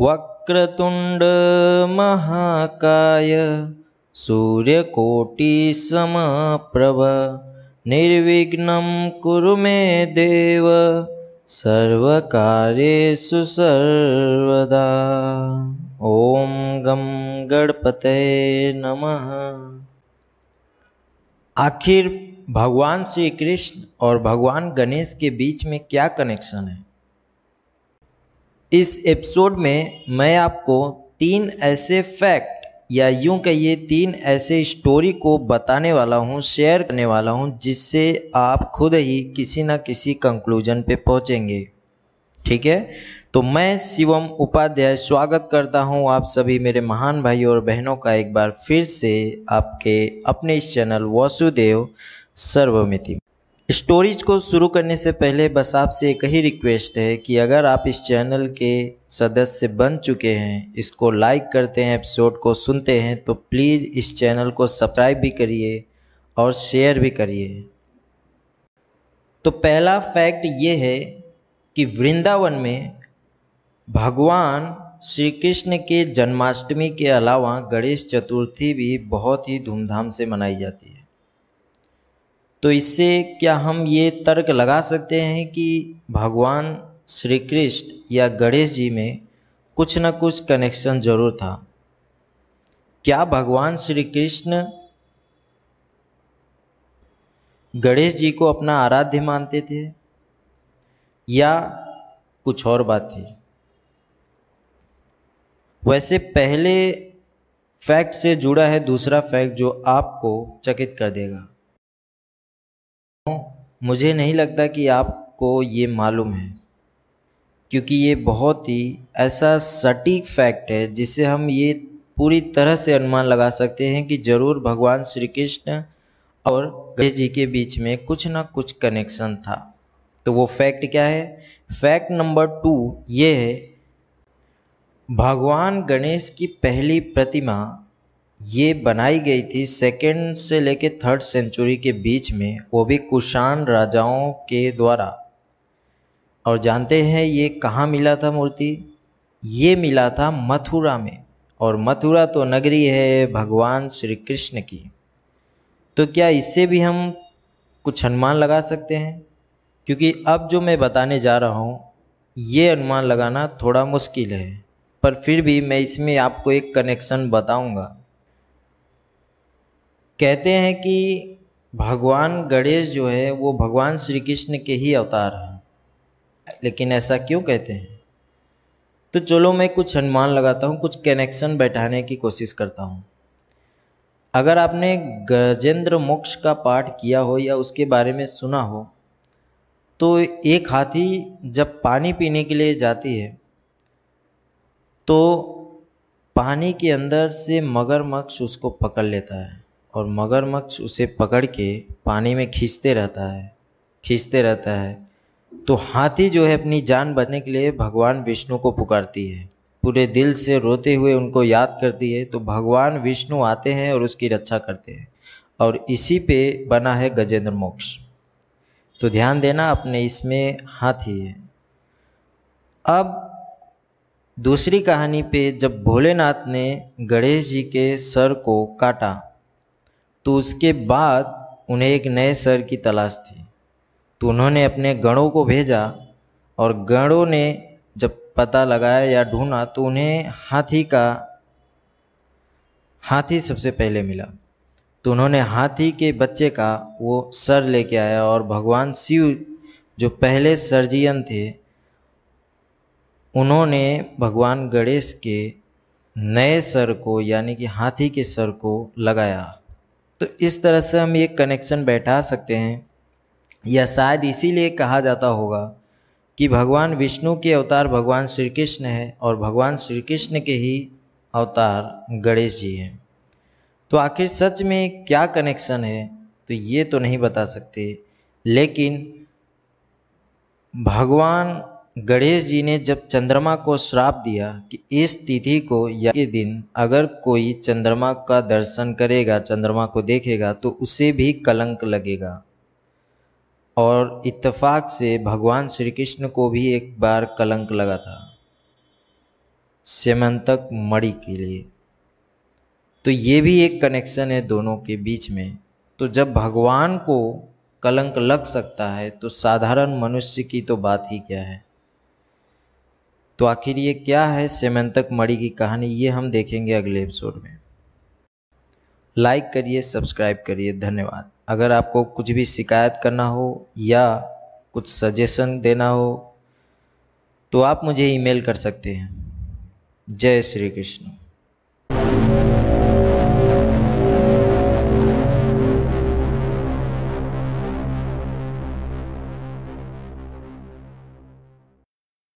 वक्रतुण्ड महाकाय, सूर्यकोटिसमप्रभ, निर्विघ्नं कुरु मे देव, सर्वकार्येषु सर्वदा। ॐ गं गणपते नमः। आखिर भगवान श्री कृष्ण और भगवान गणेश के बीच में क्या कनेक्शन है? इस एपिसोड में मैं आपको तीन ऐसे फैक्ट या यूँ कहिए तीन ऐसे स्टोरी को बताने वाला हूँ, शेयर करने वाला हूँ, जिससे आप खुद ही किसी ना किसी कंक्लूजन पे पहुँचेंगे। ठीक है? तो मैं शिवम उपाध्याय स्वागत करता हूँ आप सभी मेरे महान भाई और बहनों का एक बार फिर से आपके अपने इस चैनल वासुदेव सर्वमिति स्टोरीज को शुरू करने से पहले बस आपसे एक ही रिक्वेस्ट है कि अगर आप इस चैनल के सदस्य बन चुके हैं, इसको लाइक करते हैं एपिसोड को सुनते हैं तो प्लीज़ इस चैनल को सब्सक्राइब भी करिए और शेयर भी करिए। तो पहला फैक्ट ये है कि वृंदावन में भगवान श्री कृष्ण के जन्माष्टमी के अलावा गणेश चतुर्थी भी बहुत ही धूमधाम से मनाई जाती है। तो इससे क्या हम ये तर्क लगा सकते हैं कि भगवान श्री कृष्ण या गणेश जी में कुछ न कुछ कनेक्शन ज़रूर था? क्या भगवान श्री कृष्ण गणेश जी को अपना आराध्य मानते थे? या कुछ और बात थी? वैसे पहले फैक्ट से जुड़ा है दूसरा फैक्ट जो आपको चकित कर देगा। मुझे नहीं लगता कि आपको ये मालूम है, क्योंकि ये बहुत ही ऐसा सटीक फैक्ट है जिससे हम ये पूरी तरह से अनुमान लगा सकते हैं कि ज़रूर भगवान श्री कृष्ण और गणेश जी के बीच में कुछ ना कुछ कनेक्शन था। तो वो फैक्ट क्या है? फैक्ट नंबर टू ये है, भगवान गणेश की पहली प्रतिमा ये बनाई गई थी सेकेंड से लेके थर्ड सेंचुरी के बीच में, वो भी कुषाण राजाओं के द्वारा। और जानते हैं ये कहाँ मिला था मूर्ति? ये मिला था मथुरा में। और मथुरा तो नगरी है भगवान श्री कृष्ण की। तो क्या इससे भी हम कुछ अनुमान लगा सकते हैं? क्योंकि अब जो मैं बताने जा रहा हूँ, ये अनुमान लगाना थोड़ा मुश्किल है। पर फिर भी मैं इसमें आपको एक कनेक्शन बताऊँगा। कहते हैं कि भगवान गणेश जो है, वो भगवान श्री कृष्ण के ही अवतार हैं। लेकिन ऐसा क्यों कहते हैं? तो चलो मैं कुछ अनुमान लगाता हूँ, कुछ कनेक्शन बैठाने की कोशिश करता हूँ। अगर आपने गजेंद्र मोक्ष का पाठ किया हो या उसके बारे में सुना हो तो एक हाथी जब पानी पीने के लिए जाती है तो पानी के अंदर से मगरमच्छ उसको पकड़ लेता है। और मगरमच्छ उसे पकड़ के पानी में खींचते रहता है, खींचते रहता है। तो हाथी जो है अपनी जान बचने के लिए भगवान विष्णु को पुकारती है। पूरे दिल से रोते हुए उनको याद करती है तो भगवान विष्णु आते हैं और उसकी रक्षा करते हैं। और इसी पे बना है गजेंद्र मोक्ष। तो ध्यान देना, अपने इसमें हाथी है। अब दूसरी कहानी पे जब भोलेनाथ ने गणेश जी के सर को काटा तो उसके बाद उन्हें एक नए सर की तलाश थी। तो उन्होंने अपने गणों को भेजा और गणों ने जब पता लगाया या ढूंढा तो उन्हें हाथी का, हाथी सबसे पहले मिला। तो उन्होंने हाथी के बच्चे का वो सर लेके आया और भगवान शिव, जो पहले सर्जियन थे, उन्होंने भगवान गणेश के नए सर को, यानी कि हाथी के सर को लगाया। तो इस तरह से हम ये कनेक्शन बैठा सकते हैं। या शायद इसीलिए कहा जाता होगा कि भगवान विष्णु के अवतार भगवान श्री कृष्ण है और भगवान श्री कृष्ण के ही अवतार गणेश जी हैं। तो आखिर सच में क्या कनेक्शन है? तो ये तो नहीं बता सकते। लेकिन भगवान गणेश जी ने जब चंद्रमा को श्राप दिया कि इस तिथि को या के दिन, अगर कोई चंद्रमा का दर्शन करेगा, चंद्रमा को देखेगा तो उसे भी कलंक लगेगा। और इत्तेफाक से भगवान श्री कृष्ण को भी एक बार कलंक लगा था सेमंतक मणि के लिए। तो ये भी एक कनेक्शन है दोनों के बीच में। तो जब भगवान को कलंक लग सकता है तो साधारण मनुष्य की तो बात ही क्या है? तो आखिर ये क्या है सेमंतक मणि की कहानी? ये हम देखेंगे अगले एपिसोड में। लाइक करिए सब्सक्राइब करिए। धन्यवाद। अगर आपको कुछ भी शिकायत करना हो या कुछ सजेशन देना हो तो आप मुझे ईमेल कर सकते हैं। जय श्री कृष्ण।